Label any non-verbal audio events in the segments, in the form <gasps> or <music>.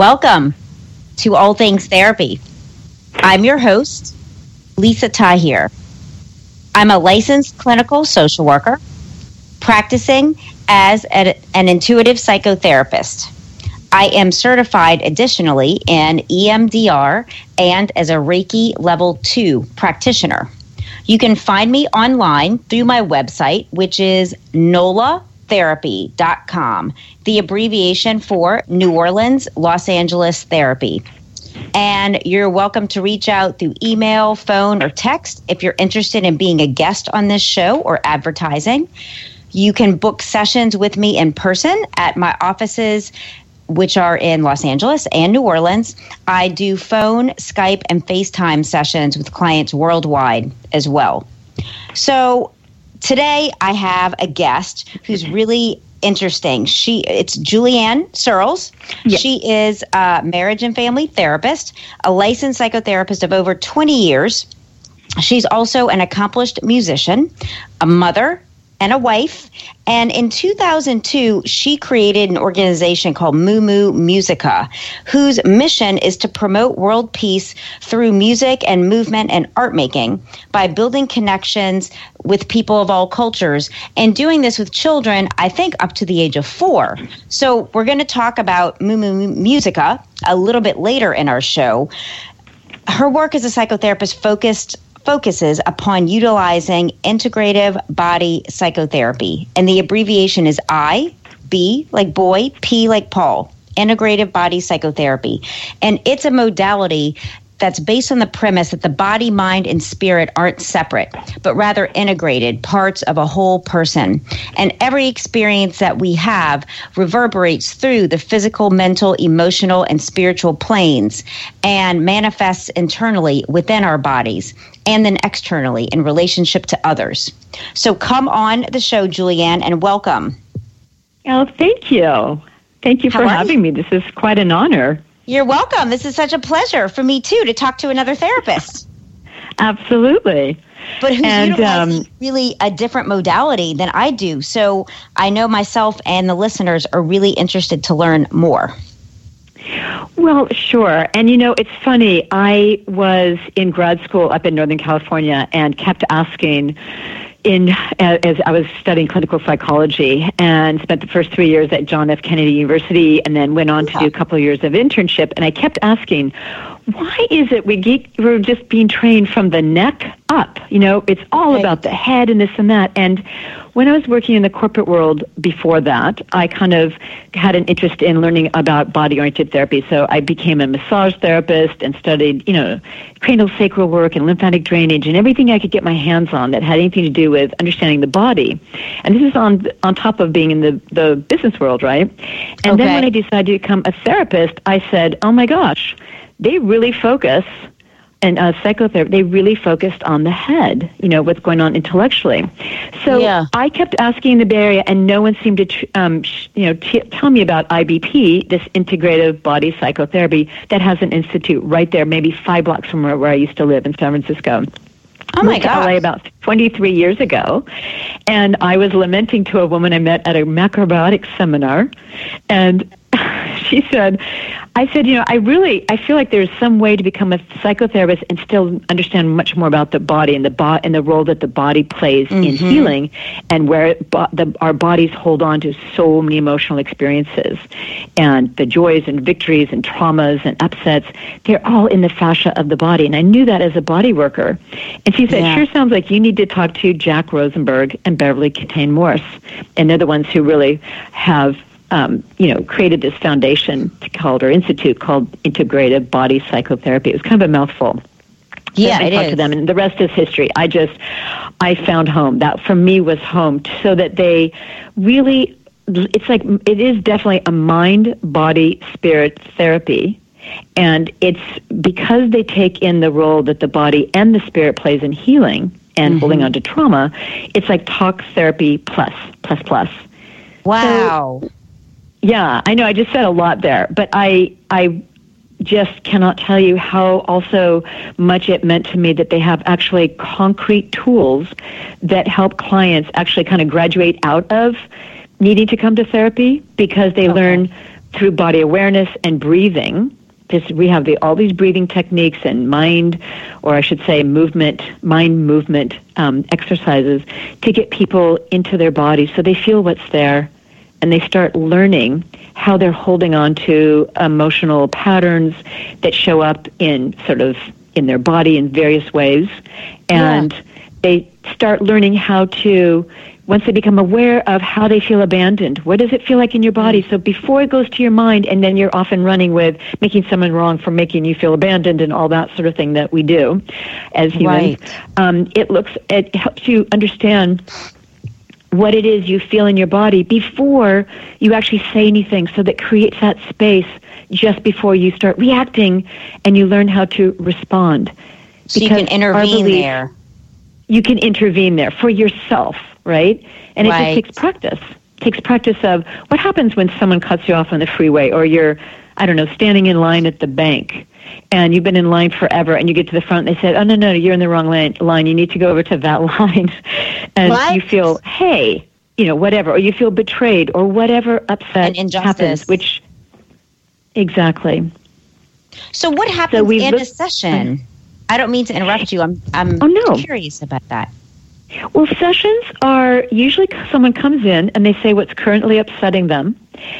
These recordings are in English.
Welcome to All Things Therapy. I'm your host, Lisa Tahir. I'm a licensed clinical social worker practicing as an intuitive psychotherapist. I am certified additionally in EMDR and as a Reiki Level 2 practitioner. You can find me online through my website, which is nolatherapy.com, the abbreviation for New Orleans, Los Angeles Therapy. And you're welcome to reach out through email, phone, or text if you're interested in being a guest on this show or advertising. You can book sessions with me in person at my offices, which are in Los Angeles and New Orleans. I do phone, Skype, and FaceTime sessions with clients worldwide as well. So today I have a guest who's really interesting. She it's JulieAnne Searles. She is a marriage and family therapist, a licensed psychotherapist of over 20 years. She's also an accomplished musician, a mother, and a wife. And in 2002, she created an organization called Moo Musica, whose mission is to promote world peace through music and movement and art making by building connections with people of all cultures and doing this with children, I think, up to the age of four. So we're going to talk about Moo Musica a little bit later in our show her work as a psychotherapist focused focuses upon utilizing integrative body psychotherapy. And the abbreviation is i b like boy p like paul integrative body psychotherapy. And it's a modality that's based on the premise that the body, mind, and spirit aren't separate, but rather integrated parts of a whole person. And every experience that we have reverberates through the physical, mental, emotional, and spiritual planes and manifests internally within our bodies and then externally in relationship to others. So come on the show, JulieAnne, and welcome. Oh, thank you. Thank you How for having me. This is quite an honor. You're welcome. This is such a pleasure for me too to talk to another therapist. <laughs> Absolutely. But who's And, um, really a different modality than I do. So I know myself and the listeners are really interested to learn more. Well, sure. And you know, it's funny. I was in grad school up in Northern California and kept asking in as I was studying clinical psychology and spent the first 3 years at John F. Kennedy University and then went on to do a couple of years of internship. And I kept asking why is it we get, we're just being trained from the neck up? You know, it's all Right. about the head and this and that. And when I was working in the corporate world before that, I kind of had an interest in learning about body oriented therapy. So I became a massage therapist and studied, you know, cranial sacral work and lymphatic drainage and everything I could get my hands on that had anything to do with understanding the body. And this is on on top of being in the, the business world, right? And Okay. then when I decided to become a therapist, I said, oh my gosh, they really focus and uh, psychotherapy, they really focused on the head, you know, what's going on intellectually. So Yeah. I kept asking in the Bay Area, and no one seemed to, tr- um, sh- you know, t- tell me about IBP, this integrative body psychotherapy that has an institute right there, maybe five blocks from where, where I used to live in San Francisco. Oh my God. LA about 23 years ago, and I was lamenting to a woman I met at a macrobiotics seminar, and <laughs> she said, I said, you know, I really, I feel like there's some way to become a psychotherapist and still understand much more about the body and the bo- and the role that the body plays mm-hmm. in healing, and where bo- the, our bodies hold on to so many emotional experiences, and the joys and victories and traumas and upsets. They're all in the fascia of the body, and I knew that as a body worker. And she said, yeah. "Sure sounds like you need to talk to Jack Rosenberg and Beverly Kitaen Morse, and they're the ones who really have." Um, you know, created this foundation called or institute called Integrative Body Psychotherapy. It was kind of a mouthful. Yeah, I talked is. to them, and the rest is history. I just, I found home. That for me was home, so that they really, it's like it is definitely a mind, body, spirit therapy, and it's because they take in the role that the body and the spirit plays in healing and mm-hmm. holding on to trauma. It's like talk therapy plus plus plus. Wow. So, yeah, I know. I just said a lot there, but I I just cannot tell you how also much it meant to me that they have actually concrete tools that help clients actually kind of graduate out of needing to come to therapy because they okay. learn through body awareness and breathing. This, we have the, all these breathing techniques and mind, or I should say, movement, mind movement um, exercises to get people into their body so they feel what's there and they start learning how they're holding on to emotional patterns that show up in sort of in their body in various ways and yeah. they start learning how to once they become aware of how they feel abandoned what does it feel like in your body so before it goes to your mind and then you're often running with making someone wrong for making you feel abandoned and all that sort of thing that we do as humans right. um, it looks it helps you understand what it is you feel in your body before you actually say anything so that creates that space just before you start reacting and you learn how to respond. So because you can intervene belief, there. You can intervene there for yourself, right? And right. it just takes practice. It takes practice of what happens when someone cuts you off on the freeway or you're, I don't know, standing in line at the bank and you've been in line forever and you get to the front and they said, oh, no, no, you're in the wrong line. line. You need to go over to that <laughs> line. and what? you feel, hey, you know, whatever, or you feel betrayed or whatever upset happens, which, exactly. So what happens so in a session? I don't mean to interrupt you. I'm, I'm oh, no. curious about that. Well, sessions are usually someone comes in and they say what's currently upsetting them.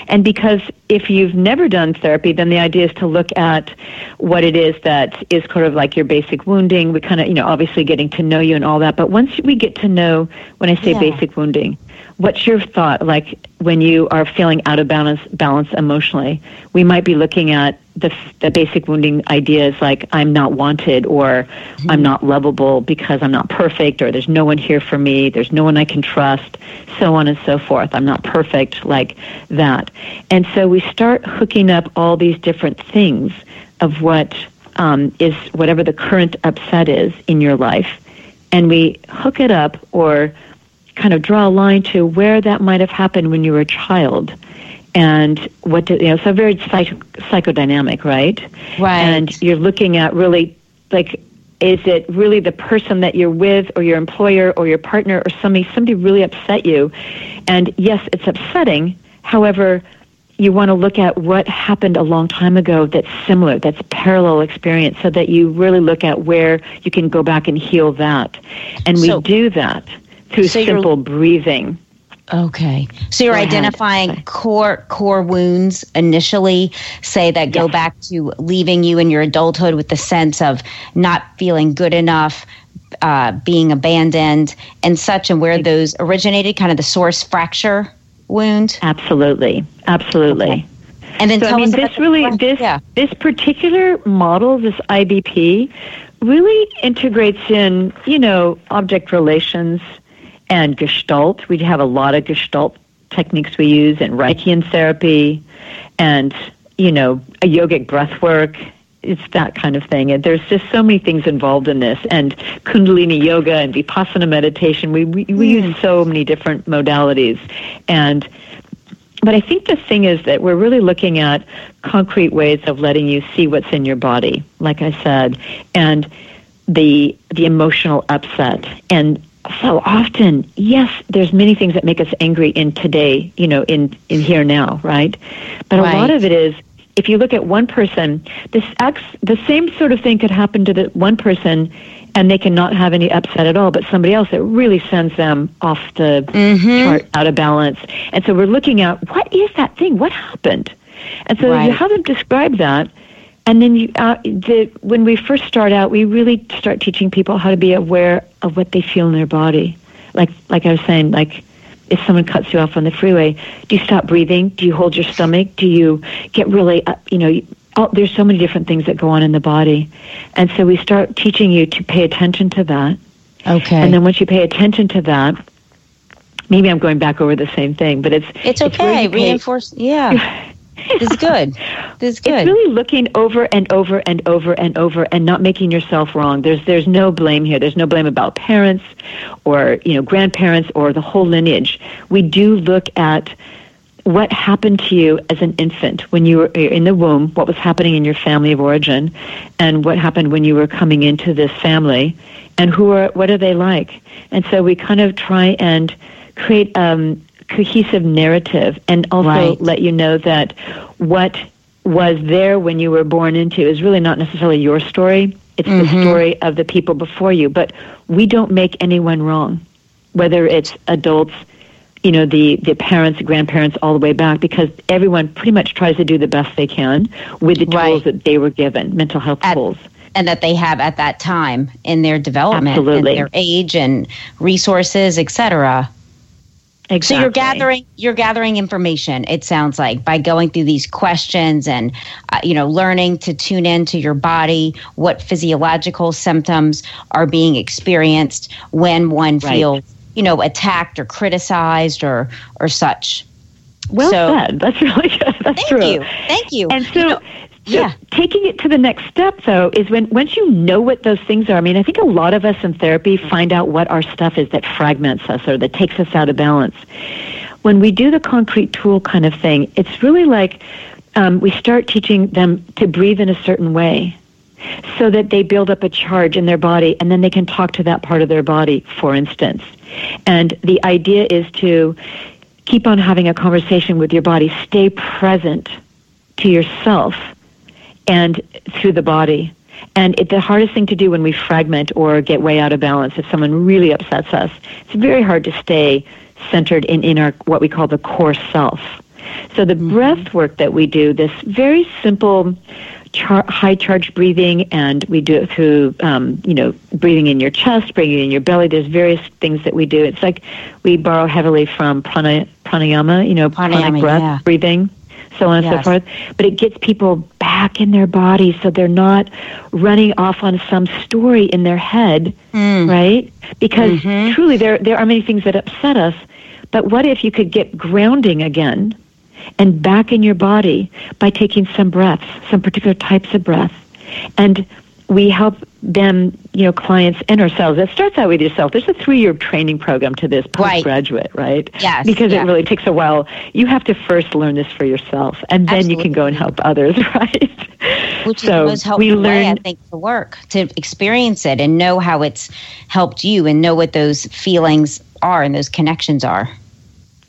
And because if you've never done therapy, then the idea is to look at what it is that is kind of like your basic wounding. We kind of, you know, obviously getting to know you and all that. But once we get to know, when I say yeah. basic wounding, what's your thought like when you are feeling out of balance, balance emotionally? We might be looking at the, the basic wounding ideas like I'm not wanted or mm-hmm. I'm not lovable because I'm not perfect or there's no one here for me, there's no one I can trust, so on and so forth. I'm not perfect like that. And so we start hooking up all these different things of what um, is whatever the current upset is in your life. And we hook it up or kind of draw a line to where that might have happened when you were a child. And what do, you know so very psych- psychodynamic right? Right. And you're looking at really like is it really the person that you're with or your employer or your partner or somebody somebody really upset you? And yes it's upsetting. However you want to look at what happened a long time ago that's similar that's parallel experience so that you really look at where you can go back and heal that. And so, we do that through so simple breathing Okay. So you're go identifying ahead. core core wounds initially, say that go back to leaving you in your adulthood with the sense of not feeling good enough, uh, being abandoned, and such, and where those originated, kind of the source fracture wound. Absolutely, absolutely. Okay. And then so, I mean, this really this yeah. this particular model, this IBP, really integrates in you know object relations and Gestalt. We have a lot of Gestalt techniques we use and Reichian therapy and, you know, a yogic breath work. It's that kind of thing. And there's just so many things involved in this. And Kundalini yoga and Vipassana meditation. We, we, we use hmm. so many different modalities. And but I think the thing is that we're really looking at concrete ways of letting you see what's in your body, like I said, and the the emotional upset and so often, yes, there's many things that make us angry in today, you know, in, in here now, right? But right. a lot of it is if you look at one person, this acts, the same sort of thing could happen to the one person and they cannot have any upset at all, but somebody else it really sends them off the Mm-hmm. chart out of balance. And so we're looking at what is that thing? What happened? And so you have them describe that. And then you, uh, the, when we first start out, we really start teaching people how to be aware of what they feel in their body. Like, like I was saying, like if someone cuts you off on the freeway, do you stop breathing? Do you hold your stomach? Do you get really, uh, you know, oh, there's so many different things that go on in the body. And so we start teaching you to pay attention to that. Okay. And then once you pay attention to that, maybe I'm going back over the same thing, but it's it's okay. pay- Reinforce. Yeah. <laughs> this is good. This is <laughs> good. It's really looking over and over and over and over and not making yourself wrong. There's there's no blame here. There's no blame about parents or you know grandparents or the whole lineage. We do look at what happened to you as an infant when you were in the womb, what was happening in your family of origin, and what happened when you were coming into this family, and who are what are they like? And so we kind of try and create um, cohesive narrative, and also Right. let you know that what was there when you were born into is really not necessarily your story. It's the mm-hmm. story of the people before you. But we don't make anyone wrong, whether it's adults, you know, the, the parents, grandparents, all the way back, because everyone pretty much tries to do the best they can with the tools Right. that they were given, mental health At- tools. and that they have at that time in their development Absolutely. and their age and resources, etc. Exactly. So you're gathering you're gathering information. It sounds like by going through these questions and uh, you know learning to tune into your body, what physiological symptoms are being experienced when one Right. feels you know attacked or criticized or or such. Well so- said. That's really good. That's Thank true. you, thank you. And so, You know, so yeah. taking it to the next step, though, is when once you know what those things are. I mean, I think a lot of us in therapy find out what our stuff is that fragments us or that takes us out of balance. When we do the concrete tool kind of thing, it's really like um, we start teaching them to breathe in a certain way so that they build up a charge in their body and then they can talk to that part of their body, for instance. And the idea is to keep on having a conversation with your body, stay present to yourself and through the body. And it, the hardest thing to do when we fragment or get way out of balance, if someone really upsets us, it's very hard to stay centered in, in our what we call the core self. So the breath work that we do, this very simple char- high charge breathing, and we do it through, um, you know, breathing in your chest, breathing in your belly. There's various things that we do. It's like we borrow heavily from prana- pranayama, you know, Pranayama, pranic breath yeah. breathing, so on and Yes. so forth. But it gets people back in their body so they're not running off on some story in their head, mm. right? Because mm-hmm. truly, there there are many things that upset us. But what if you could get grounding again and back in your body by taking some breaths, some particular types of breath, and we help them, you know, clients and ourselves. It starts out with yourself. There's a three-year training program to this Right. postgraduate, right? Yes, Because yeah. it really takes a while. You have to first learn this for yourself, and then you can go and help others, <laughs> right? which is so the most helpful we way, I think, to work to experience it and know how it's helped you and know what those feelings are and those connections are.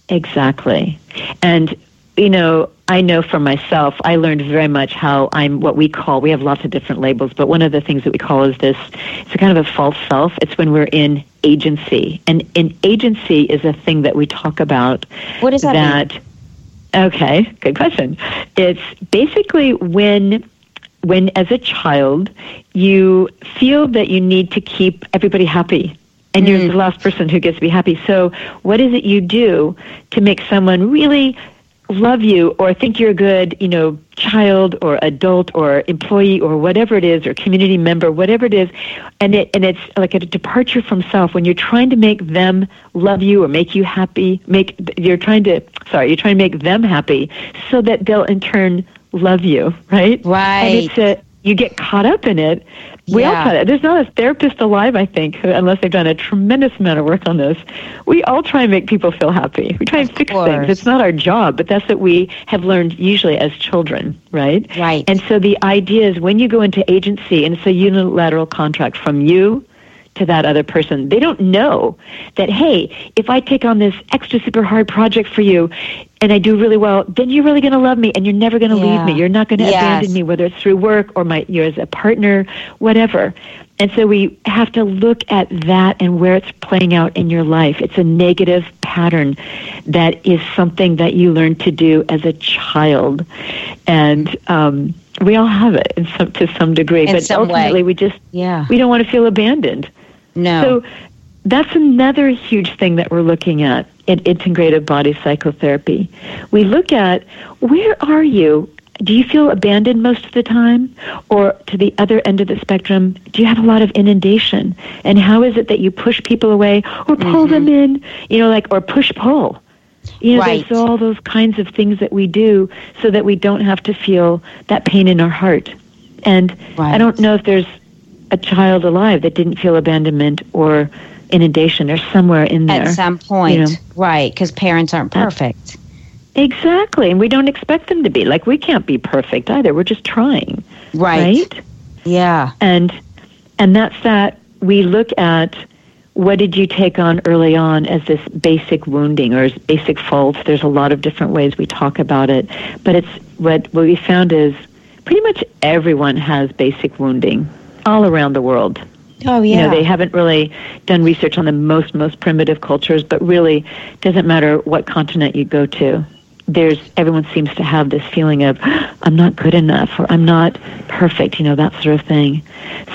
Exactly. And, you know, I know for myself, I learned very much how I'm what we call, we have lots of different labels, but one of the things that we call is this, it's a kind of a false self. It's when we're in agency. And in agency is a thing that we talk about What does that, mean? that okay good question it's basically when when as a child you feel that you need to keep everybody happy and you're mm. the last person who gets to be happy so what is it you do to make someone really love you or think you're a good you know child or adult or employee or whatever it is or community member whatever it is and it and it's like a departure from self when you're trying to make them love you or make you happy make you're trying to sorry you're trying to make them happy so that they'll in turn love you right Right. and it's a you get caught up in it we all Yeah. try to, there's not a therapist alive i think who, unless they've done a tremendous amount of work on this we all try and make people feel happy we try and fix course. things it's not our job but that's what we have learned usually as children right Right. and so the idea is when you go into agency and it's a unilateral contract from you to that other person. They don't know that, hey, if I take on this extra super hard project for you and I do really well, then you're really going to love me and you're never going to Yeah. leave me. You're not going to Yes. abandon me, whether it's through work or my, you're as a partner, whatever. And so we have to look at that and where it's playing out in your life. It's a negative pattern that is something that you learned to do as a child. And um, we all have it in some, to some degree. In but some way. ultimately, we just Yeah. we don't want to feel abandoned. No. So that's another huge thing that we're looking at in integrative body psychotherapy. We look at where are you? Do you feel abandoned most of the time? Or to the other end of the spectrum, do you have a lot of inundation? And how is it that you push people away or pull them mm-hmm. in? You know, like, or push pull. You know, Right. there's all those kinds of things that we do so that we don't have to feel that pain in our heart. And I don't know if there's a child alive that didn't feel abandonment or inundation or somewhere in there. At some point, you know. right? Because parents aren't perfect. Exactly. And we don't expect them to be. Like, we can't be perfect either. We're just trying. Right. Right? Yeah. And, and that's that we look at what did you take on early on as this basic wounding or as basic faults. There's a lot of different ways we talk about it. But it's what, what we found is pretty much everyone has basic wounding all around the world. Oh yeah. You know, they haven't really done research on the most most primitive cultures, but really doesn't matter what continent you go to. There's everyone seems to have this feeling of <gasps> I'm not good enough or I'm not perfect, you know, that sort of thing.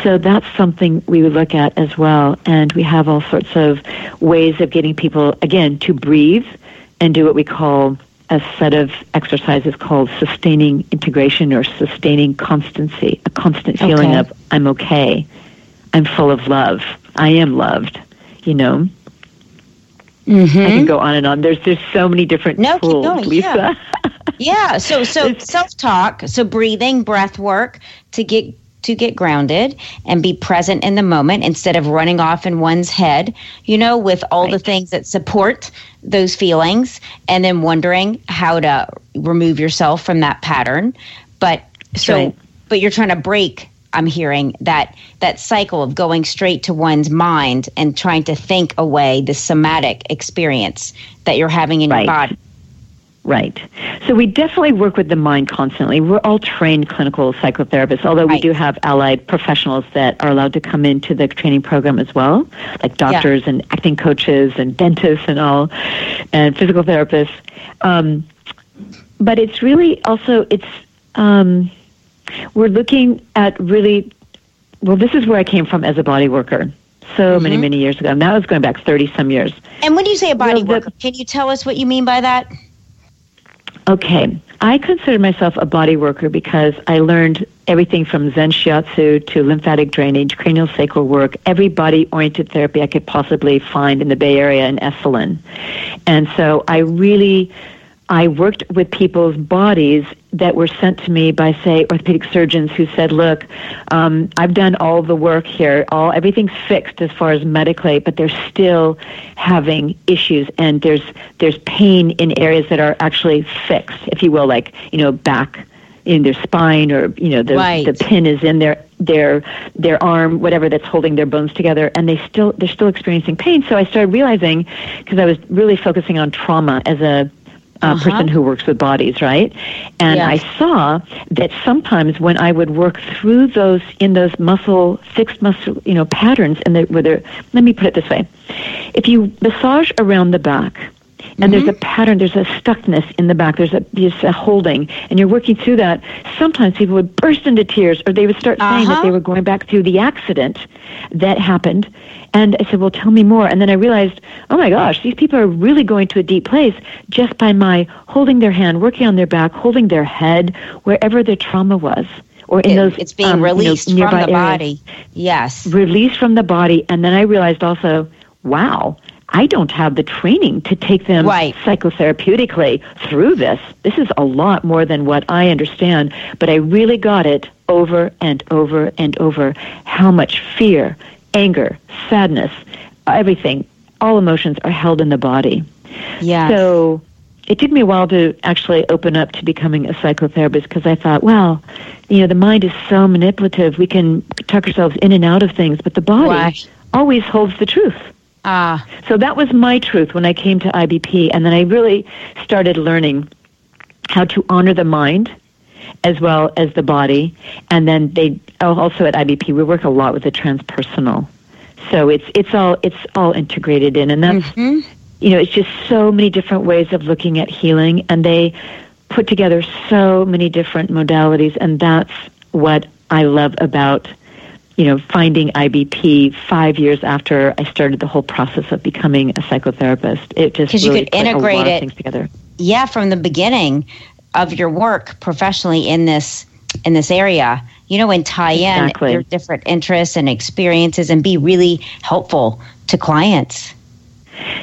So that's something we would look at as well and we have all sorts of ways of getting people again to breathe and do what we call a set of exercises called sustaining integration or sustaining constancy, a constant feeling Okay. of I'm okay. I'm full of love. I am loved. You know, mm-hmm. I can go on and on. There's there's so many different No, tools, going, Lisa. Yeah. So so <laughs> self talk, so breathing, breath work to get to get grounded and be present in the moment instead of running off in one's head, you know, with all the things that support those feelings and then wondering how to remove yourself from that pattern. But so right. but you're trying to break I'm hearing that that cycle of going straight to one's mind and trying to think away the somatic experience that you're having in Right. your body. Right. So we definitely work with the mind constantly. We're all trained clinical psychotherapists, although we do have allied professionals that are allowed to come into the training program as well, like doctors and acting coaches and dentists and all, and physical therapists. Um, but it's really also it's um, we're looking at really well. This is where I came from as a body worker. So many, many years ago. Now it's going back 30 some years. And when you say a body Well, the- worker, can you tell us what you mean by that? Okay, I consider myself a body worker because I learned everything from Zen Shiatsu to lymphatic drainage, cranial sacral work, every body oriented therapy I could possibly find in the Bay Area in Esalen. And so I really I worked with people's bodies that were sent to me by, say, orthopedic surgeons who said, "Look, um, I've done all the work here. All everything's fixed as far as medically, but they're still having issues, and there's there's pain in areas that are actually fixed, if you will, like you know back." in their spine or you know the Right. the pin is in their their their arm whatever that's holding their bones together and they still they're still experiencing pain so i started realizing because i was really focusing on trauma as a uh, Uh-huh. person who works with bodies right and Yes. i saw that sometimes when i would work through those in those muscle fixed muscle you know patterns and the, where they're let me put it this way if you massage around the back and there's a pattern, there's a stuckness in the back, there's a, there's a holding, and you're working through that. Sometimes people would burst into tears, or they would start saying that Uh-huh. they were going back through the accident that happened. And I said, Well, tell me more. And then I realized, oh my gosh, these people are really going to a deep place just by my holding their hand, working on their back, holding their head, wherever their trauma was. Or in It- those, it's being um, you know, released from the areas body. Yes. released from the body and then i realized also wow i don't have the training to take them Right. psychotherapeutically through this this is a lot more than what i understand but i really got it over and over and over how much fear anger sadness everything all emotions are held in the body Yeah. so it took me a while to actually open up to becoming a psychotherapist because I thought, well, you know, the mind is so manipulative. We can tuck ourselves in and out of things, but the body Right. always holds the truth. Ah, So that was my truth when I came to IBP, and then I really started learning how to honor the mind as well as the body. And then they also at IBP we work a lot with the transpersonal. So it's it's all it's all integrated in, and that's you know it's just so many different ways of looking at healing, and they put together so many different modalities, and that's what I love about you know, finding IBP five years after I started the whole process of becoming a psychotherapist. It just 'Cause you really could integrate a lot it. of things together. yeah, from the beginning of your work professionally in this in this area, you know, and tie in Exactly. your different interests and experiences and be really helpful to clients.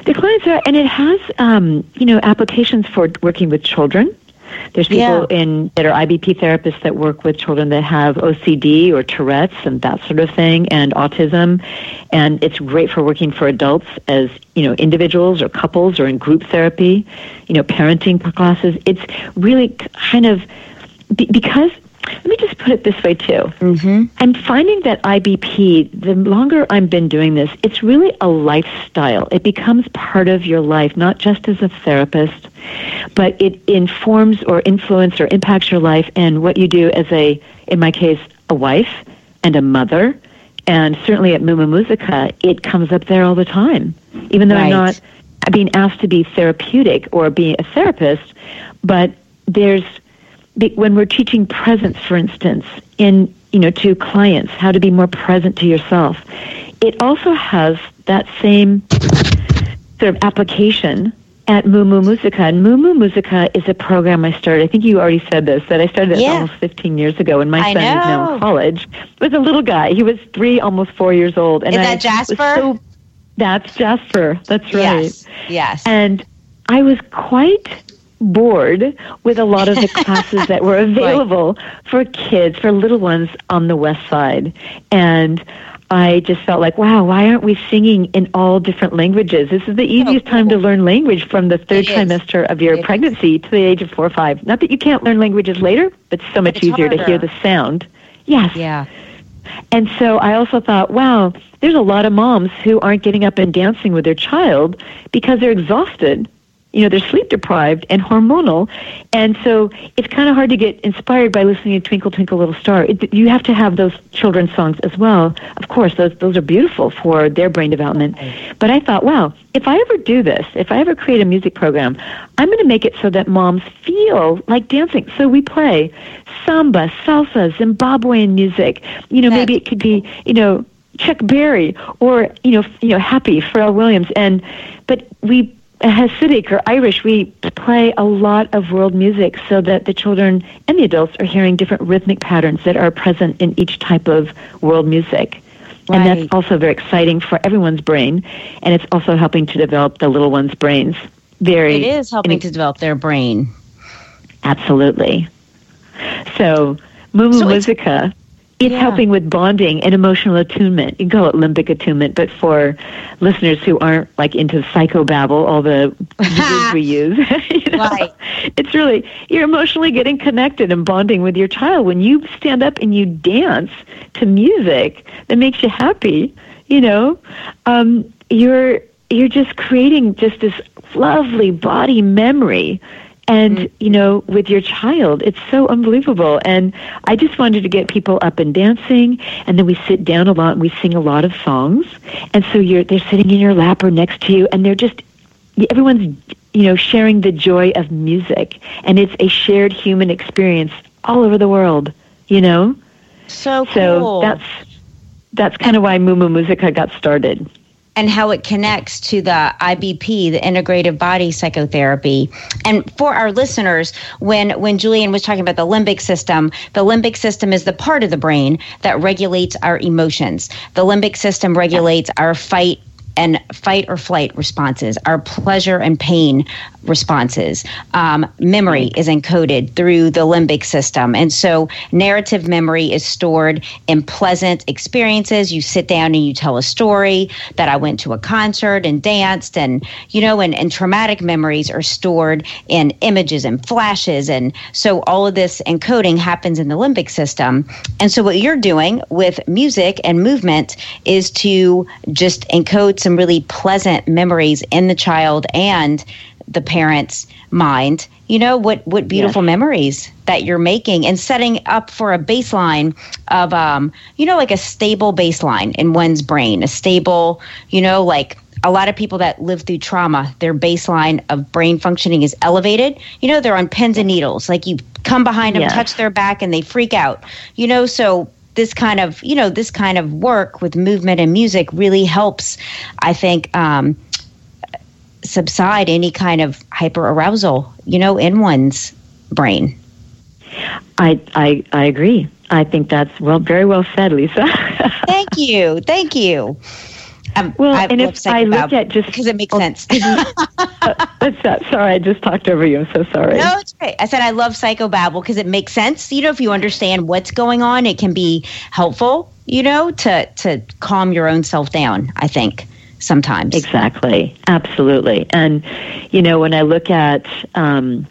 The clients are, and it has, um, you know, applications for working with children. There's people in that are IBP therapists that work with children that have OCD or Tourette's and that sort of thing, and autism. And it's great for working for adults as you know individuals or couples or in group therapy. You know, parenting classes. It's really kind of be- because. Let me just put it this way too. Mm-hmm. I'm finding that IBP, the longer I've been doing this, it's really a lifestyle. It becomes part of your life, not just as a therapist, but it informs or influences or impacts your life and what you do as a, in my case, a wife and a mother. And certainly at Moo Moo Musica, it comes up there all the time. Even though I'm Right. not being asked to be therapeutic or be a therapist, but there's when we're teaching presence, for instance, in you know to clients, how to be more present to yourself, it also has that same sort of application at Moo Moo Musica. And Moo Moo Musica is a program I started. I think you already said this that I started Yeah. almost 15 years ago. And my I son is now in college. Was a little guy. He was three, almost four years old. And Is that was Jasper? so- that's Jasper. That's right. Yes. Yes. And I was quite bored with a lot of the <laughs> classes that were available for kids, for little ones on the west side. And I just felt like, wow, why aren't we singing in all different languages? This is the easiest time to learn language from the third It is. trimester of your It is. pregnancy to the age of four or five. Not that you can't learn languages later, but so much it's easier to hear the sound. Yes. yeah. And so I also thought, wow, there's a lot of moms who aren't getting up and dancing with their child because they're exhausted. You know, they're sleep deprived and hormonal. And so it's kind of hard to get inspired by listening to Twinkle Twinkle Little Star. It, you have to have those children's songs as well. Of course, those, those are beautiful for their brain development. But I thought, wow, if I ever do this, if I ever create a music program, I'm going to make it so that moms feel like dancing. So we play samba, salsa, Zimbabwean music. You know, maybe it could be, you know, Chuck Berry or you know, you know, Happy Pharrell Williams, and but we Hasidic or Irish, we play a lot of world music so that the children and the adults are hearing different rhythmic patterns that are present in each type of world music. And that's also very exciting for everyone's brain, and it's also helping to develop the little ones' brains. Very, It is helping to develop their brain. Absolutely. So, Mumu So Musica, it's Yeah. helping with bonding and emotional attunement. You can call it limbic attunement, but for listeners who aren't like into psychobabble, all the words we <laughs> use, <laughs> you know, Right. it's really you're emotionally getting connected and bonding with your child when you stand up and you dance to music that makes you happy. You know, um, you're you're just creating just this lovely body memory and mm. you know with your child it's so unbelievable. And i just wanted to get people up and dancing. And then we sit down a lot and we sing a lot of songs. And so you're they're sitting in your lap or next to you and they're just everyone's you know sharing the joy of music. And it's a shared human experience all over the world you know? So cool. so that's that's kind of why Moo Moo Musica got started. And how it connects to the IBP, the integrative body psychotherapy. And for our listeners, when when JulieAnne was talking about the limbic system, the limbic system is the part of the brain that regulates our emotions. The limbic system regulates our fight and fight or flight responses, our pleasure and pain responses. Um, memory is encoded through the limbic system. And so narrative memory is stored in pleasant experiences. You sit down and you tell a story that I went to a concert and danced and, you know, and, and traumatic memories are stored in images and flashes. And so all of this encoding happens in the limbic system. And so what you're doing with music and movement is to just encode some really pleasant memories in the child and the parent's mind. You know what what beautiful memories that you're making and setting up for a baseline of um you know like a stable baseline in one's brain a stable you know like a lot of people that live through trauma their baseline of brain functioning is elevated. You know they're on pins and needles. Like you come behind them touch their back and they freak out. You know so this kind of you know this kind of work with movement and music really helps i think um, subside any kind of hyperarousal, you know, in one's brain. I I I agree. I think that's well very well said, Lisa. <laughs> Thank you. Thank you. Um, well, I and if I look at just because it makes oh, sense. <laughs> uh, what's that? Sorry, I just talked over you. I'm so sorry. No, it's great. I said I love psychobabble because it makes sense. You know, if you understand what's going on, it can be helpful. You know, to to calm your own self down. I think sometimes. Exactly. Absolutely. And, you know, when I look at, um,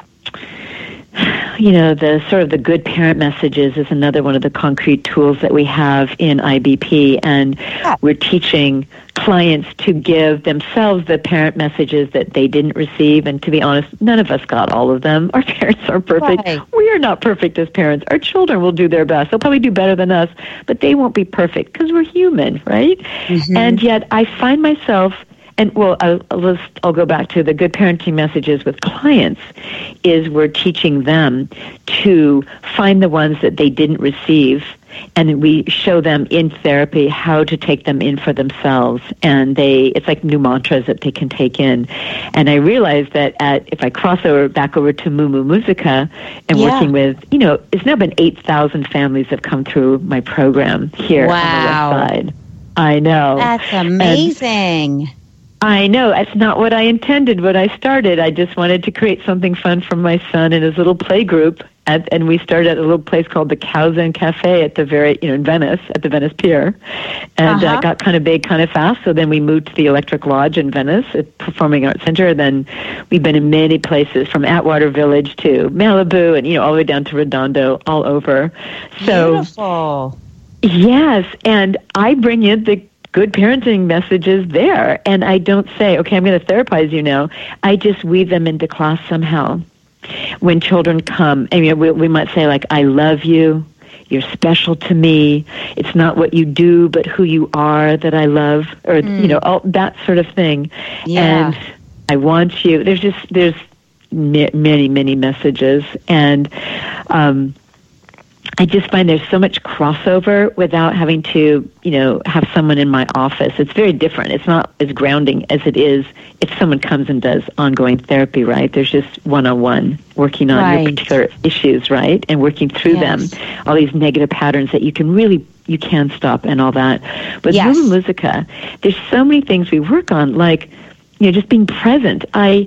<sighs> you know, the sort of the good parent messages is another one of the concrete tools that we have in IBP. And we're teaching clients to give themselves the parent messages that they didn't receive. And to be honest, none of us got all of them. <laughs> Our parents are perfect. Right. We are not perfect as parents. Our children will do their best. They'll probably do better than us, but they won't be perfect because we're human, right? Mm-hmm. And yet I find myself and well, I'll, I'll, I'll go back to the good parenting messages with clients is we're teaching them to find the ones that they didn't receive and we show them in therapy how to take them in for themselves. And they it's like new mantras that they can take in. And i realized that at if i cross over back over to moo moo musica and yeah. working with you know it's now been 8000 families have come through my program here wow. on the west side. I know. That's amazing. and, I know. That's not what I intended when I started. I just wanted to create something fun for my son and his little play group. At, and we started at a little place called the Cow's End Cafe at the very, you know, in Venice, at the Venice Pier. And uh, uh-huh. uh, got kind of big kind of fast. So then we moved to the Electric Lodge in Venice, at Performing Arts Center. And then we've been in many places from Atwater Village to Malibu and, you know, all the way down to Redondo, all over. So, Beautiful. Yes. And I bring in the good parenting messages there. And I don't say, okay, I'm going to therapize you now. I just weave them into class somehow. When children come, I mean, we, we might say, like, I love you. You're special to me. It's not what you do, but who you are that I love, or, mm. you know, all that sort of thing. Yeah. And I want you. There's just, there's many, many messages. And, um, I just find there's so much crossover without having to, you know, have someone in my office. It's very different. It's not as grounding as it is if someone comes and does ongoing therapy, right? There's just one on one working on right. your particular issues, right? And working through yes. them, all these negative patterns that you can really you can stop and all that. With yes. Moo Moo Musica, there's so many things we work on, like, you know, just being present. I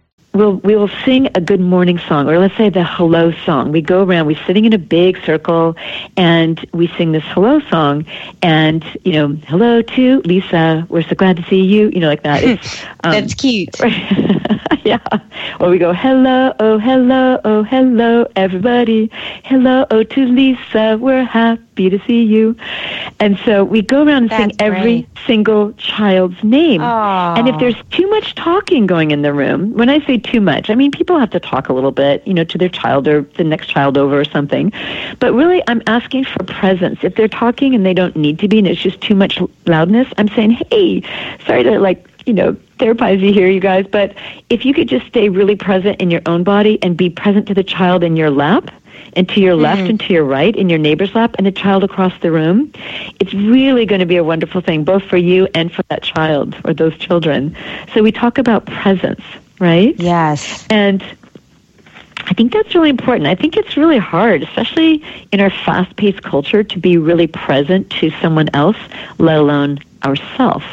we'll we will sing a good morning song or let's say the hello song. We go around we're sitting in a big circle and we sing this hello song and you know hello to lisa we're so glad to see you you know like that. <laughs> It's, um, that's cute <laughs> <laughs> yeah or we go hello oh hello oh hello everybody hello oh to lisa we're happy to see you And so we go around and That's sing every single child's name. Aw. And if there's too much talking going in the room, when I say too much, I mean people have to talk a little bit, you know, to their child or the next child over or something. But really, I'm asking for presence. If they're talking and they don't need to be, and it's just too much loudness, I'm saying, hey, sorry to like, you know, therapize you here, you guys, but if you could just stay really present in your own body and be present to the child in your lap and to your left mm-hmm. and to your right in your neighbor's lap and the child across the room, it's really going to be a wonderful thing, both for you and for that child or those children. So we talk about presence, right? Yes. And I think that's really important. I think it's really hard, especially in our fast paced culture, to be really present to someone else, let alone ourselves.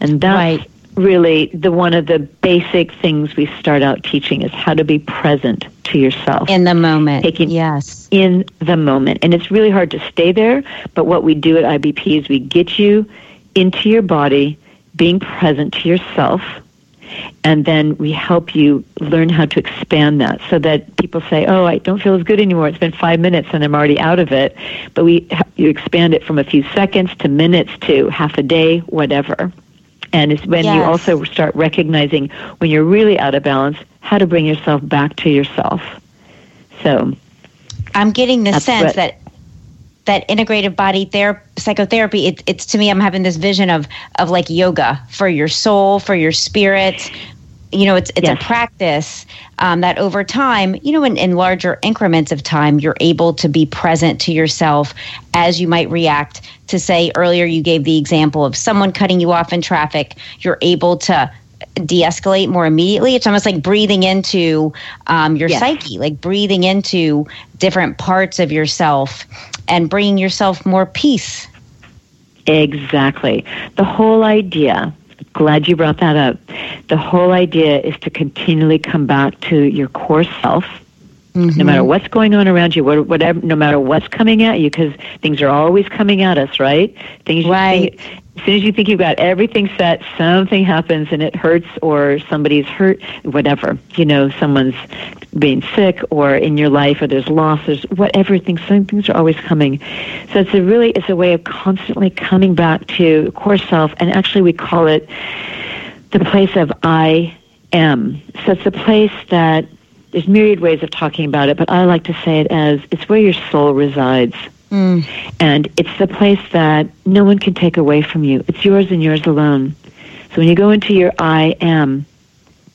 And that's Right. Really the one of the basic things we start out teaching is how to be present to yourself In the moment. Taking- yes. in the moment. And it's really hard to stay there, but what we do at IBP is we get you into your body, being present to yourself, and then we help you learn how to expand that so that people say, "Oh, I don't feel as good anymore. It's been 5 minutes and I'm already out of it." But we you expand it from a few seconds to minutes to half a day, whatever. And it's when you also start recognizing when you're really out of balance, how to bring yourself back to yourself. So, I'm getting the sense what- that that integrative body therapy psychotherapy it, it's to me i'm having this vision of of like yoga for your soul for your spirit you know it's it's Yes. a practice um, that over time you know in, in larger increments of time you're able to be present to yourself as you might react to say earlier you gave the example of someone cutting you off in traffic you're able to de-escalate more immediately it's almost like breathing into um, your Yes. psyche like breathing into different parts of yourself and bringing yourself more peace Exactly. The whole idea, glad you brought that up. The whole idea is to continually come back to your core self. No mm-hmm. matter what's going on around you, whatever, no matter what's coming at you, because things are always coming at us, right? Things you Right. think, as soon as you think you've got everything set, something happens and it hurts, or somebody's hurt, whatever. You know, someone's being sick, or in your life, or there's losses, whatever. Things, some things are always coming. So it's a really, it's a way of constantly coming back to core self, and actually we call it the place of I am. So it's a place that there's myriad ways of talking about it, but I like to say it as it's where your soul resides. Mm. And it's the place that no one can take away from you. It's yours and yours alone. So when you go into your I am,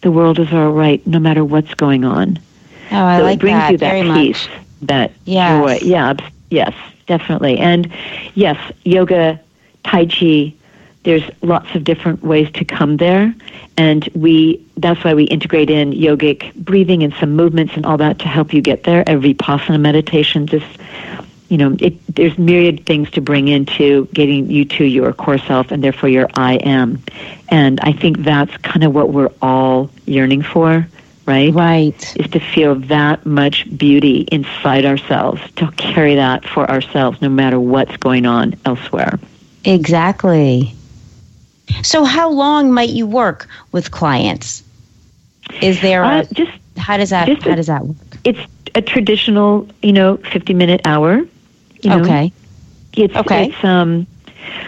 the world is all right no matter what's going on. oh i so like it brings that you that very peace, much that Yes. joy. Yeah, yes, definitely. And yes, yoga, tai chi, there's lots of different ways to come there. And we that's why we integrate in yogic breathing and some movements and all that to help you get there. Every vipassana meditation just you know it there's myriad things to bring into getting you to your core self and therefore your i am. And i think that's kind of what we're all yearning for right? Right. Is to feel that much beauty inside ourselves to carry that for ourselves no matter what's going on elsewhere. Exactly so how long might you work with clients is there uh, a, just how does that just a- how does that work it's a traditional you know 50 minute hour you know? okay It's, Okay. It's um,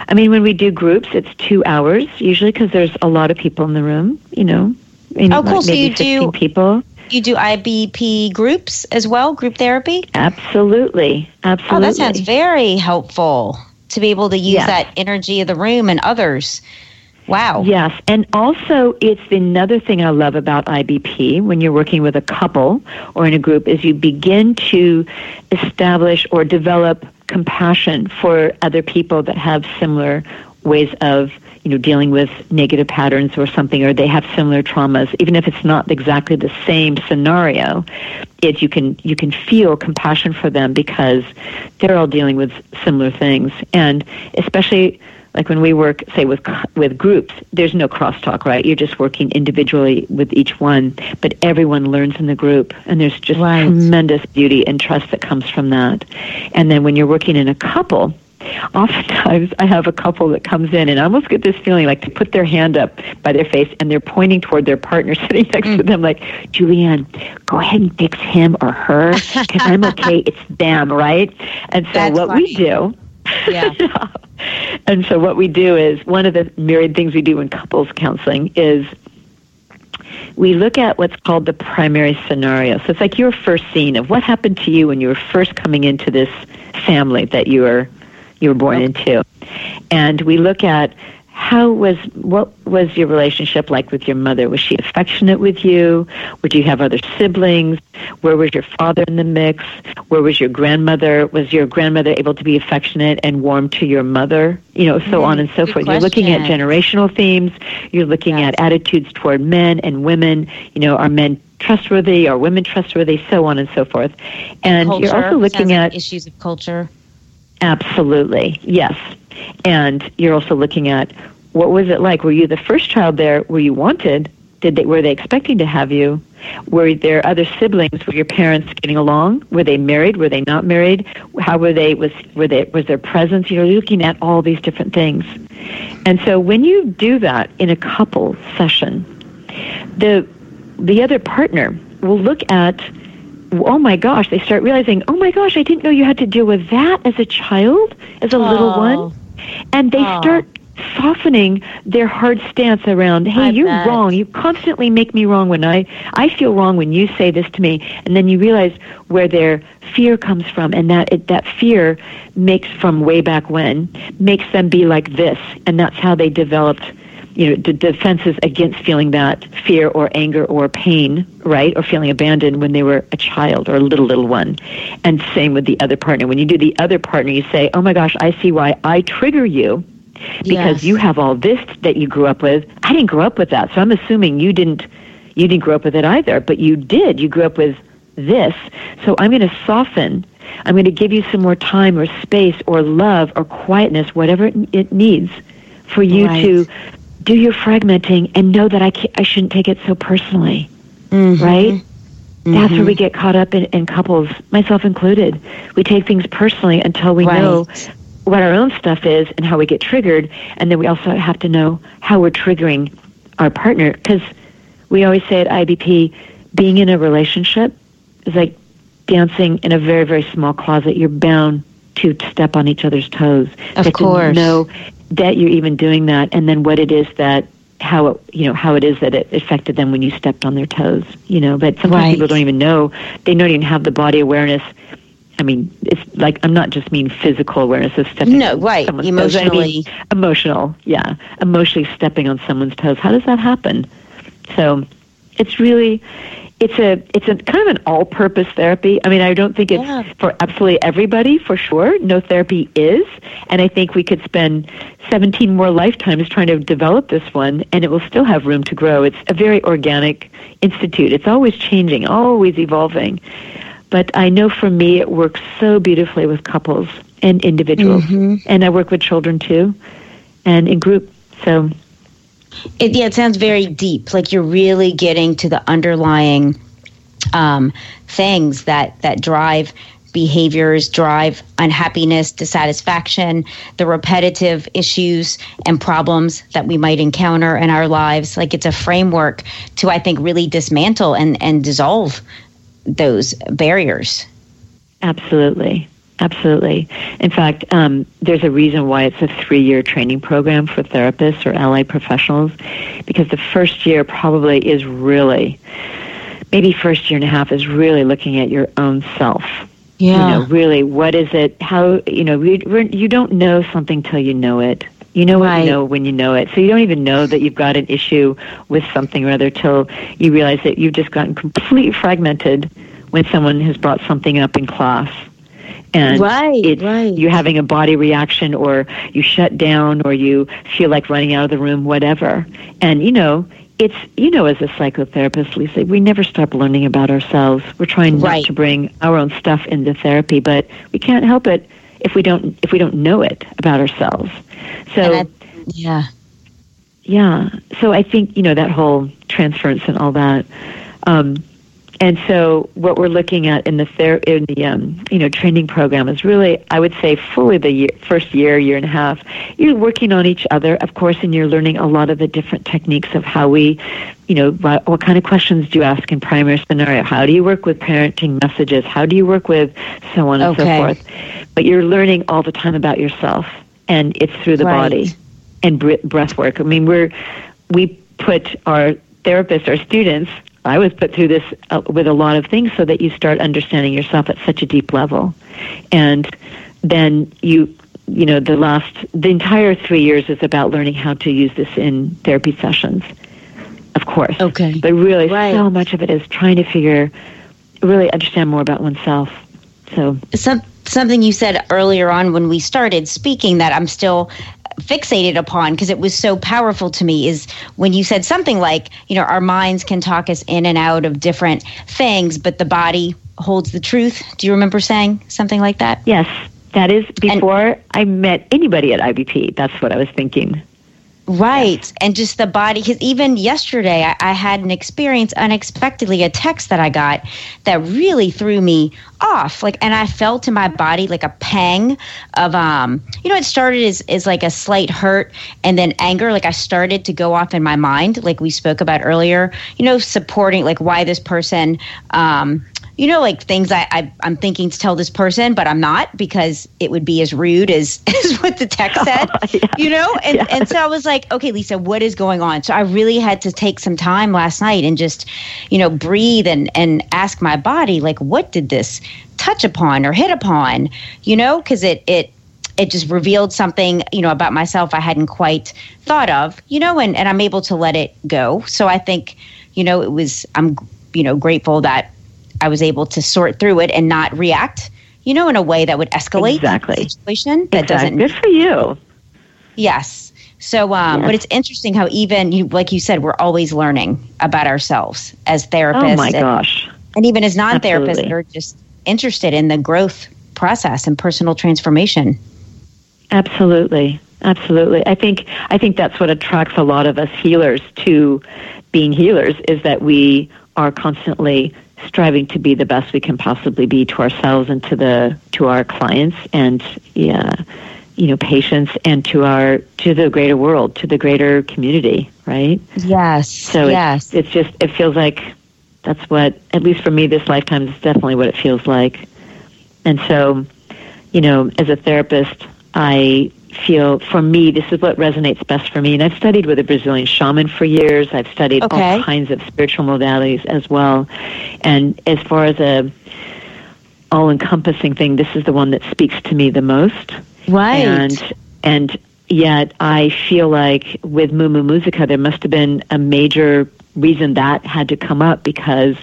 I mean, when we do groups, it's two hours usually because there's a lot of people in the room. You know, maybe, Oh, cool. like So you do- people. you do ibp groups as well group therapy Absolutely, absolutely. Oh, that sounds very helpful to be able to use Yes. that energy of the room and others. Wow. Yes, and also it's another thing I love about IBP when you're working with a couple or in a group is you begin to establish or develop compassion for other people that have similar ways of you know dealing with negative patterns or something or they have similar traumas even if it's not exactly the same scenario it you can you can feel compassion for them because they're all dealing with similar things and especially like when we work say with with groups there's no crosstalk right you're just working individually with each one but everyone learns in the group and there's just Right. tremendous beauty and trust that comes from that and then when you're working in a couple oftentimes <laughs> I have a couple that comes in and I almost get this feeling like to put their hand up by their face and they're pointing toward their partner <laughs> sitting next Mm. to them like, JulieAnne, go ahead and fix him or her because I'm <laughs> okay. It's them, right? And so That's what we do <laughs> Yeah. And so what we do is one of the myriad things we do in couples counseling is we look at what's called the primary scenario. So it's like your first scene of what happened to you when you were first coming into this family that you were you were born into. And we look at how was what was your relationship like with your mother? Was she affectionate with you? Would you have other siblings? Where was your father in the mix? Where was your grandmother? Was your grandmother able to be affectionate and warm to your mother? You know, so mm-hmm. on and so Good forth. You're looking at generational themes. You're looking Yes. at attitudes toward men and women. You know, are men trustworthy? Are women trustworthy? So on and so forth. And culture. you're also looking Sounds like at issues of culture. Absolutely, yes. And you're also looking at what was it like? Were you the first child there? Were you wanted? Did they were they expecting to have you? Were there other siblings? Were your parents getting along? Were they married? Were they not married? How were they? Was were they? Was their presence? You know, you're looking at all these different things. And so when you do that in a couple session, the the other partner will look at oh my gosh they start realizing oh my gosh i didn't know you had to deal with that as a child as a little Oh. one and they Oh. start softening their hard stance around hey I you're bet. wrong you constantly make me wrong when i i feel wrong when you say this to me and then you realize where their fear comes from and that it, that fear makes from way back when makes them be like this and that's how they developed you know, d- defenses against feeling that fear or anger or pain, right, or feeling abandoned when they were a child or a little little one. And same with the other partner. When you do the other partner, you say, "Oh my gosh, I see why I trigger you." Because Yes. you have all this that you grew up with. I didn't grow up with that, so I'm assuming you didn't. You didn't grow up with it either, but you did. You grew up with this, so I'm going to soften. I'm going to give you some more time or space or love or quietness, whatever it, it needs, for you Right. to do your fragmenting and know that I, I shouldn't take it so personally, Mm-hmm. right? That's where we get caught up in, in couples, myself included. We take things personally until we know what our own stuff is and how we get triggered, and then we also have to know how we're triggering our partner. Because we always say at IBP, being in a relationship is like dancing in a very, very small closet. You're bound to step on each other's toes. Of Get to course. know that you're even doing that, and then what it is that how it, you know how it is that it affected them when you stepped on their toes. You know, but sometimes Right. people don't even know. They don't even have the body awareness. I mean, it's like I'm not just mean physical awareness of stepping. No, on right. someone's toes. I mean Emotionally. emotional. Yeah, emotionally stepping on someone's toes. How does that happen? So, it's really it's a it's a kind of an all-purpose therapy. I mean, I don't think it's Yeah. for absolutely everybody for sure. No therapy is, and I think we could spend 17 more lifetimes trying to develop this one, and it will still have room to grow. It's a very organic institute. It's always changing, always evolving. But I know for me, it works so beautifully with couples and individuals, mm-hmm. and I work with children too, and in group. So It, yeah, it sounds very deep. Like you're really getting to the underlying um, things that that drive behaviors, drive unhappiness, dissatisfaction, the repetitive issues and problems that we might encounter in our lives. Like it's a framework to, I think, really dismantle and and dissolve those barriers. Absolutely. Absolutely. In fact, um, there's a reason why it's a three year training program for therapists or allied professionals because the first year probably is really, maybe first year and a half is really looking at your own self. Yeah. You know, really, what is it? How, you know, we, we're, you don't know something till you know it. You know what Right. you know when you know it. So you don't even know that you've got an issue with something or other till you realize that you've just gotten completely fragmented when someone has brought something up in class. And Right, it's, right. you're having a body reaction or you shut down or you feel like running out of the room, whatever. And, you know, it's, you know, as a psychotherapist, Lisa, we never stop learning about ourselves. We're trying not Right. to bring our own stuff into therapy, but we can't help it if we don't, if we don't know it about ourselves. So, I- yeah. yeah. So I think, you know, that whole transference and all that. Um, And so, what we're looking at in the ther- in the um, you know training program is really, I would say, fully the year, first year, year and a half. You're working on each other, of course, and you're learning a lot of the different techniques of how we, you know, what, what kind of questions do you ask in primary scenario? How do you work with parenting messages? How do you work with so on and Okay. so forth? But you're learning all the time about yourself, and it's through the Right. body and br- breath work. I mean, we're we put our therapists, our students. I was put through this uh, with a lot of things so that you start understanding yourself at such a deep level, and then you you know the last the entire three years is about learning how to use this in therapy sessions of course Okay. but really Right. so much of it is trying to figure really understand more about oneself so Some, something you said earlier on when we started speaking that I'm still fixated upon because it was so powerful to me is when you said something like, you know, our minds can talk us in and out of different things, but the body holds the truth. Do you remember saying something like that? yes that is before i met anybody at ibp that's what i was thinking Right. And just the body, because even yesterday I, I had an experience unexpectedly, a text that I got that really threw me off. Like, and I felt in my body like a pang of, um, you know, it started as, as like a slight hurt and then anger. Like I started to go off in my mind, like we spoke about earlier, you know, supporting like why this person, um, you know, like things I, I I'm thinking to tell this person, but I'm not because it would be as rude as <laughs> as what the text <laughs> said. You know, and and so I was like, okay, Lisa, what is going on? So I really had to take some time last night and just, you know, breathe and and ask my body, like, what did this touch upon or hit upon? You know, because it it it just revealed something you know about myself i hadn't quite thought of you know and, and i'm able to let it go so i think you know it was i'm you know grateful that i was able to sort through it and not react you know in a way that would escalate Exactly. the situation that Exactly. doesn't good for you yes so um Yes. but it's interesting how even you like you said we're always learning about ourselves as therapists oh my and, gosh and even as non-therapists that are just interested in the growth process and personal transformation Absolutely. Absolutely. I think I think that's what attracts a lot of us healers to being healers is that we are constantly striving to be the best we can possibly be to ourselves and to the to our clients and yeah, you know, patients and to our to the greater world, to the greater community, right? yes So yes it's, it's just it feels like that's what at least for me this lifetime is definitely what it feels like. And so, you know, as a therapist, I feel for me this is what resonates best for me. And I've studied with a Brazilian shaman for years. I've studied Okay. all kinds of spiritual modalities as well. And as far as a all encompassing thing, this is the one that speaks to me the most right and and yet I feel like with Moo Moo Musica there must have been a major reason that had to come up because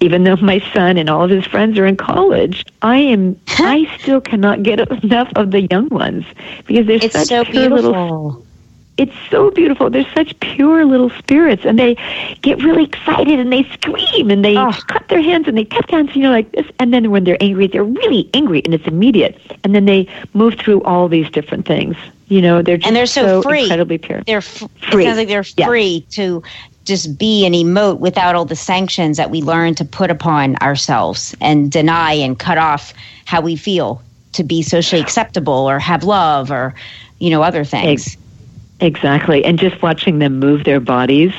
even though my son and all of his friends are in college, I am I still cannot get enough of the young ones because they're it's such so pure little it's so beautiful. They're such pure little spirits, and they get really excited and they scream and they Oh. clap their hands and they tap dance, you know, like this. And then when they're angry, they're really angry and it's immediate. And then they move through all these different things. You know, they're just And they're so free. incredibly pure. they're f- Free. it sounds like they're Yeah. free to just be and emote without all the sanctions that we learn to put upon ourselves and deny and cut off how we feel to be socially acceptable or have love or you know other things Exactly. And just watching them move their bodies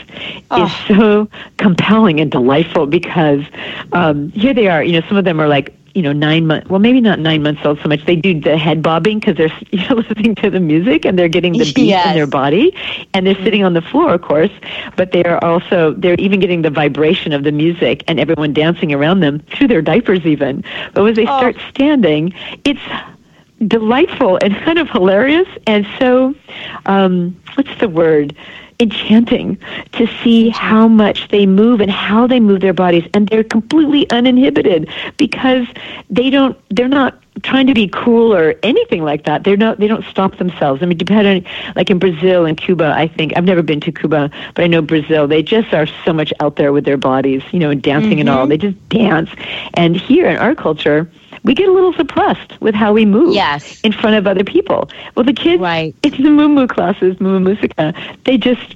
Oh. is so compelling and delightful because um, here they are. You know, some of them are like, you know, nine months, well, maybe not nine months old so much. They do the head bobbing because they're <laughs> you know, listening to the music and they're getting the beat Yes. in their body. And they're sitting on the floor, of course, but they are also, they're even getting the vibration of the music and everyone dancing around them through their diapers, even. But as they Oh. start standing, it's delightful and <laughs> kind of hilarious and so um, what's the word enchanting to see how much they move and how they move their bodies. And they're completely uninhibited because they don't they're not trying to be cool or anything like that. They're not they don't stop themselves. I mean depending like in brazil and cuba i think i've never been to cuba but i know brazil they just are so much out there with their bodies you know and dancing and all. Mm-hmm. They just dance. And here in our culture we get a little suppressed with how we move Yes. in front of other people. Well, the kids Right. in the Moo Moo classes, Moo Moo Musica, they just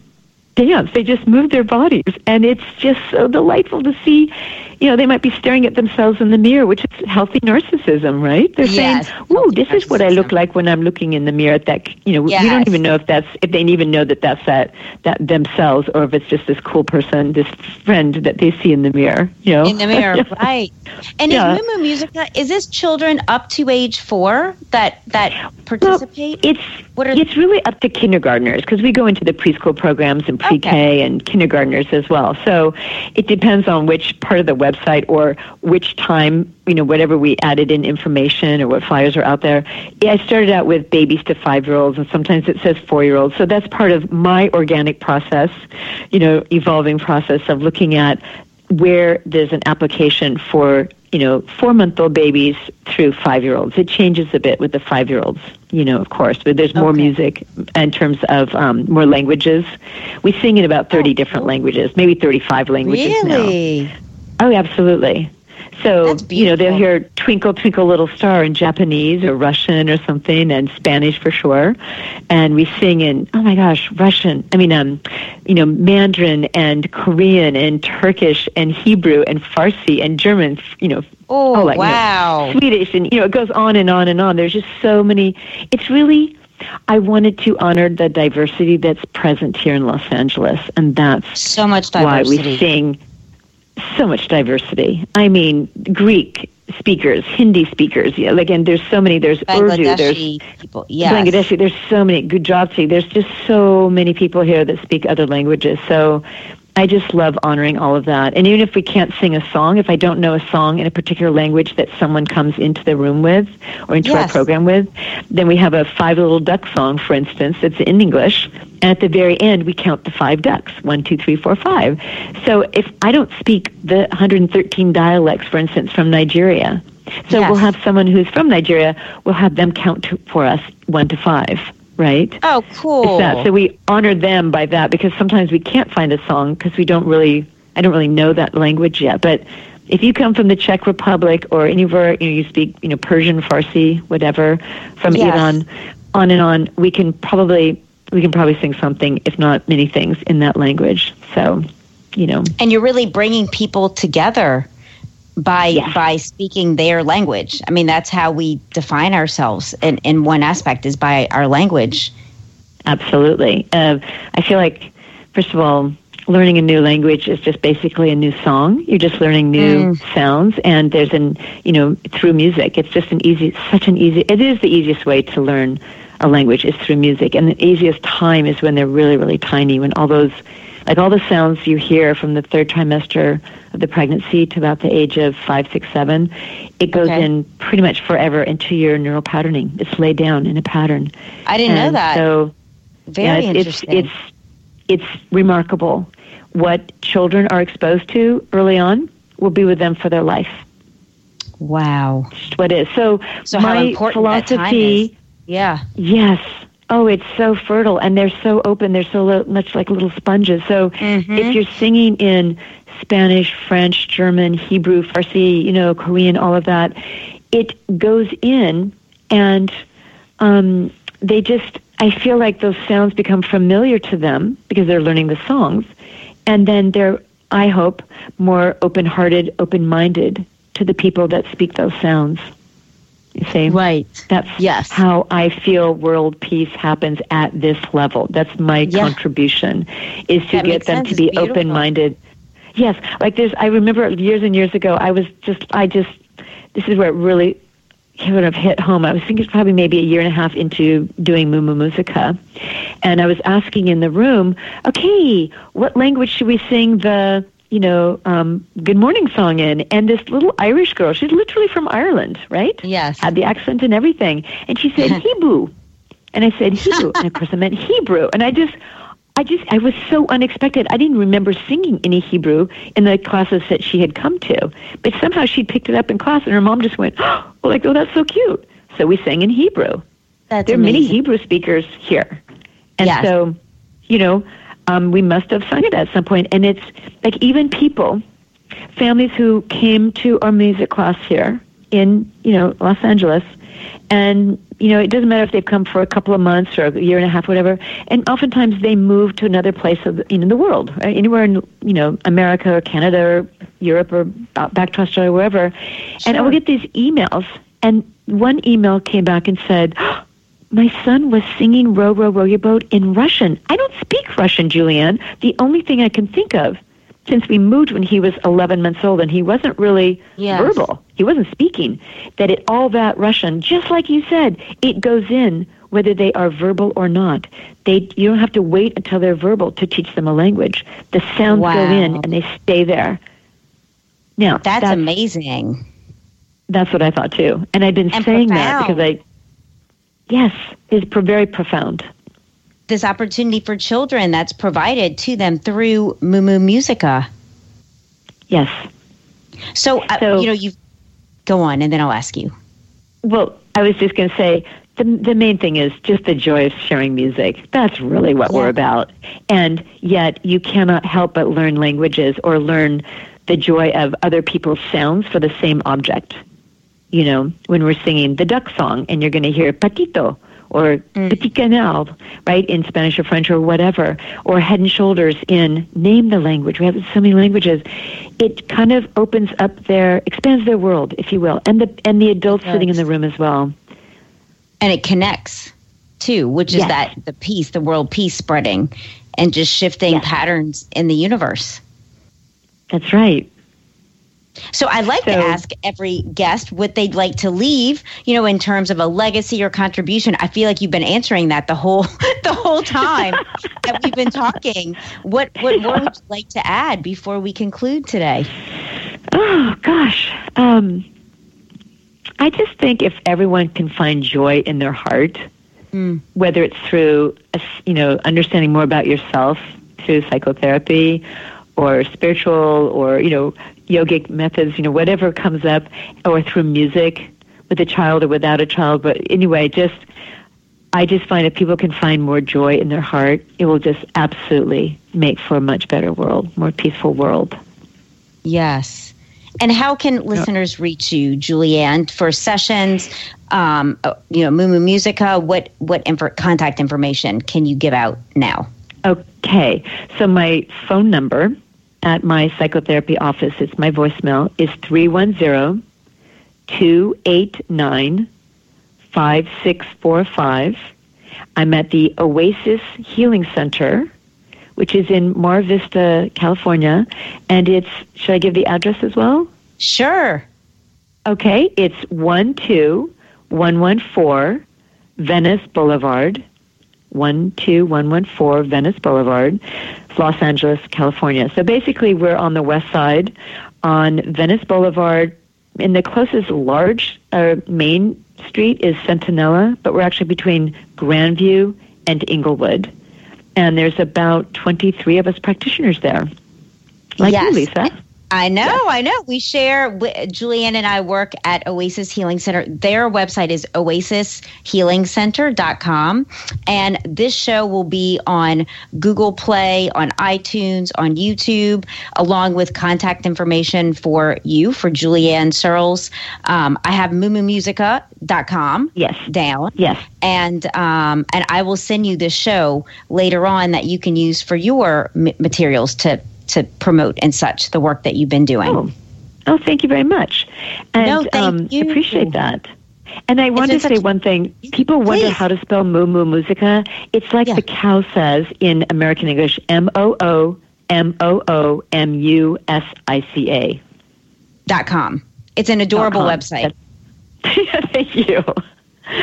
dance. They just move their bodies, and it's just so delightful to see. You know, they might be staring at themselves in the mirror, which is healthy narcissism, right? They're Yes, saying, "Ooh, this is what I look like when I'm looking in the mirror." At that, you know, we don't even know if that's if they even know that that's that that themselves, or if it's just this cool person, this friend that they see in the mirror. You know, in the mirror, <laughs> right? And Yeah. is Moo Musica is this children up to age four that that Well, participate? it's What are- it's really up to kindergartners because we go into the preschool programs and pre-K Okay. and kindergartners as well. So it depends on which part of the website or which time you know whatever we added in information or what flyers are out there. Yeah, I started out with babies to five-year-olds and sometimes it says four-year-olds. So that's part of my organic process, you know, evolving process of looking at where there's an application for you know four month old babies through five year olds it changes a bit with the five year olds you know of course but there's more Okay. music in terms of um, more languages we sing in about 30 Oh, different languages maybe 35 languages now really? Oh, absolutely. So, you know, they'll hear Twinkle, Twinkle, Little Star in Japanese or Russian or something and Spanish for sure. And we sing in, oh my gosh, Russian, I mean, um, you know, Mandarin and Korean and Turkish and Hebrew and Farsi and German, you know, Oh, like, you know, wow! Swedish, and you know, it goes on and on and on. There's just so many. It's really, I wanted to honor the diversity that's present here in Los Angeles, and that's So much diversity. why we sing so much diversity. I mean, Greek speakers, Hindi speakers. Yeah, again, there's so many. There's Urdu. There's people. Yes. Bangladeshi. There's so many Gujarati. There's just so many people here that speak other languages. So I just love honoring all of that. And even if we can't sing a song, if I don't know a song in a particular language that someone comes into the room with or into our program with, then we have a five little duck song, for instance, that's in English. And at the very end, we count the five ducks one, two, three, four, five. So if I don't speak the 113 dialects, for instance, from Nigeria, so Yes. we'll have someone who's from Nigeria, we'll have them count to, for us one to five, right? Oh, cool. So we honor them by that because sometimes we can't find a song because we don't really, I don't really know that language yet. But if you come from the Czech Republic or anywhere, you know, you speak, you know, Persian, Farsi, whatever, from Yes. Iran, on and on, we can probably, we can probably sing something, if not many things, in that language. So, you know, and you're really bringing people together by Yes. by speaking their language. I mean, that's how we define ourselves. In in one aspect is by our language. Absolutely. Uh, I feel like, first of all, learning a new language is just basically a new song. You're just learning new sounds, and there's an, you know, through music. It's just an easy, such an easy. It is the easiest way to learn a language is through music, and the easiest time is when they're really, really tiny. When all those, like all the sounds you hear from the third trimester of the pregnancy to about the age of five, six, seven, it goes Okay. in pretty much forever into your neural patterning. It's laid down in a pattern. I didn't know that. So Very yeah, it's, interesting. It's, it's it's remarkable what children are exposed to early on will be with them for their life. wow. What is so. So how my important that time philosophy, is. Yeah. yes. Oh, it's so fertile, and they're so open. They're so lo- much like little sponges. So Mhm. if you're singing in Spanish, French, German, Hebrew, Farsi, you know, Korean, all of that, it goes in, and um, they just. I feel like those sounds become familiar to them because they're learning the songs, and then they're. I hope more open-hearted, open-minded to the people that speak those sounds. See, Right. that's Yes. how I feel world peace happens at this level. That's my Yeah. contribution is to That get them sense. to be open minded. Yes, like there's I remember years and years ago I was just I just this is where it really kind of hit home. I was thinking probably maybe a year and a half into doing Moo Moo Musica. And I was asking in the room, okay, what language should we sing the you know, um, good morning song in, and this little Irish girl, she's literally from Ireland, right? Yes. had the accent and everything. And she said <laughs> Hebrew, and I said Hebrew, and of course I meant Hebrew. And I just, I just, I was so unexpected. I didn't remember singing any Hebrew in the classes that she had come to, but somehow she picked it up in class, and her mom just went, <gasps> oh, like, oh, that's so cute. So we sang in Hebrew. That's there are many. Hebrew speakers here, and Yes. so, you know, um, we must have sung it at some point. And it's like even people, families who came to our music class here in you know Los Angeles, and you know, it doesn't matter if they've come for a couple of months or a year and a half, whatever. And oftentimes they move to another place of in the world, right? anywhere in you know America or Canada or Europe or back to Australia, or wherever. Sure. And I will get these emails, and one email came back and said. My son was singing Row, Row, Row Your Boat in Russian. I don't speak Russian, JulieAnne. The only thing I can think of since we moved when he was 11 months old and he wasn't really yes. verbal, he wasn't speaking, that it all that Russian, just like you said, it goes in whether they are verbal or not. They you don't have to wait until they're verbal to teach them a language. The sounds wow. go in and they stay there. Now that's, that's, amazing. That's what I thought too, and I've been and saying profound. that because I yes, it's very profound this opportunity for children that's provided to them through Moo Musica. Yes. So, uh, you know, you go on, and then I'll ask you. Well, I was just going to say the the main thing is just the joy of sharing music. That's really what yeah. we're about. And yet, you cannot help but learn languages or learn the joy of other people's sounds for the same object. You know, when we're singing the duck song, and you're going to hear patito or mm. petit canard, right, in Spanish or French or whatever, or head and shoulders in name the language. We have so many languages. It kind of opens up their, expands their world, if you will, and the and the adults sitting in the room as well. And it connects too, which is yes. that the peace, the world peace spreading, and just shifting yes. patterns in the universe. That's right. So I'd like so, to ask every guest what they'd like to leave, you know, in terms of a legacy or contribution. I feel like you've been answering that the whole <laughs> the whole time that we've been talking. What what more would you like to add before we conclude today? Oh gosh. Um, I just think if everyone can find joy in their heart, mm. whether it's through you know understanding more about yourself through psychotherapy or spiritual or you know yogic methods, you know, whatever comes up, or through music with a child or without a child. But anyway, just I just find if people can find more joy in their heart, it will just absolutely make for a much better world, more peaceful world. Yes. And how can listeners reach you, JulieAnne, for sessions? Um, uh, you know, Moo Musica. What what inf- contact information can you give out now? Okay, so my phone number at my psychotherapy office, it's my voicemail, is 310 289 5645. I'm at the Oasis Healing Center, which is in Mar Vista, California. And it's, should I give the address as well? Sure. Okay, it's 12114 Venice Boulevard, 12114 Venice Boulevard, Los Angeles, California. So basically, we're on the west side on Venice Boulevard. In the closest large uh, main street is Centinela, but we're actually between Grandview and Inglewood. And there's about 23 of us practitioners there. Like yes. you, Lisa. I know, yeah. I know. We share, JulieAnne and I work at Oasis Healing Center. Their website is oasishealingcenter.com. And this show will be on Google Play, on iTunes, on YouTube, along with contact information for you, for JulieAnne Searles. Um, I have moomoomusica.com yes. down. Yes. And, um, and I will send you this show later on that you can use for your m- materials to to promote and such the work that you've been doing. Oh, oh thank you very much. And no, thank um, you. appreciate that. And I want to say one thing. People wonder Please. how to spell Moo Moo Musica. It's like yeah. the cow says in American English M O O M O O M U S I C A. Dot com. It's an adorable website. <laughs> thank you.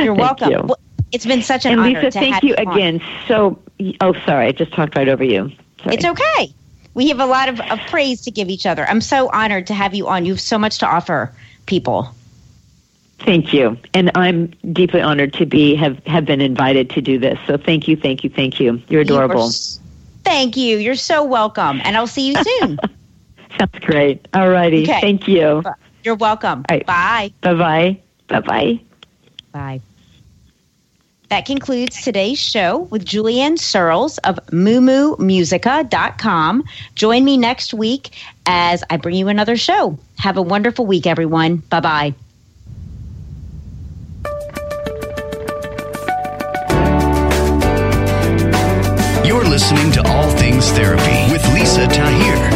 You're welcome. You. Well, it's been such an and honor. Lisa, thank you again. So, oh, sorry, I just talked right over you. Sorry. It's okay we have a lot of, of praise to give each other. I'm so honored to have you on. You have so much to offer people. Thank you. And I'm deeply honored to be have, have been invited to do this. So thank you, thank you, thank you. You're adorable. You thank you. You're so welcome. And I'll see you soon. <laughs> Sounds great. All righty. Okay. Thank you. You're welcome. Right. Bye. Bye-bye. Bye-bye. Bye. That concludes today's show with JulieAnne Searles of MooMooMusica.com. Join me next week as I bring you another show. Have a wonderful week, everyone. Bye bye. You're listening to All Things Therapy with Lisa Tahir.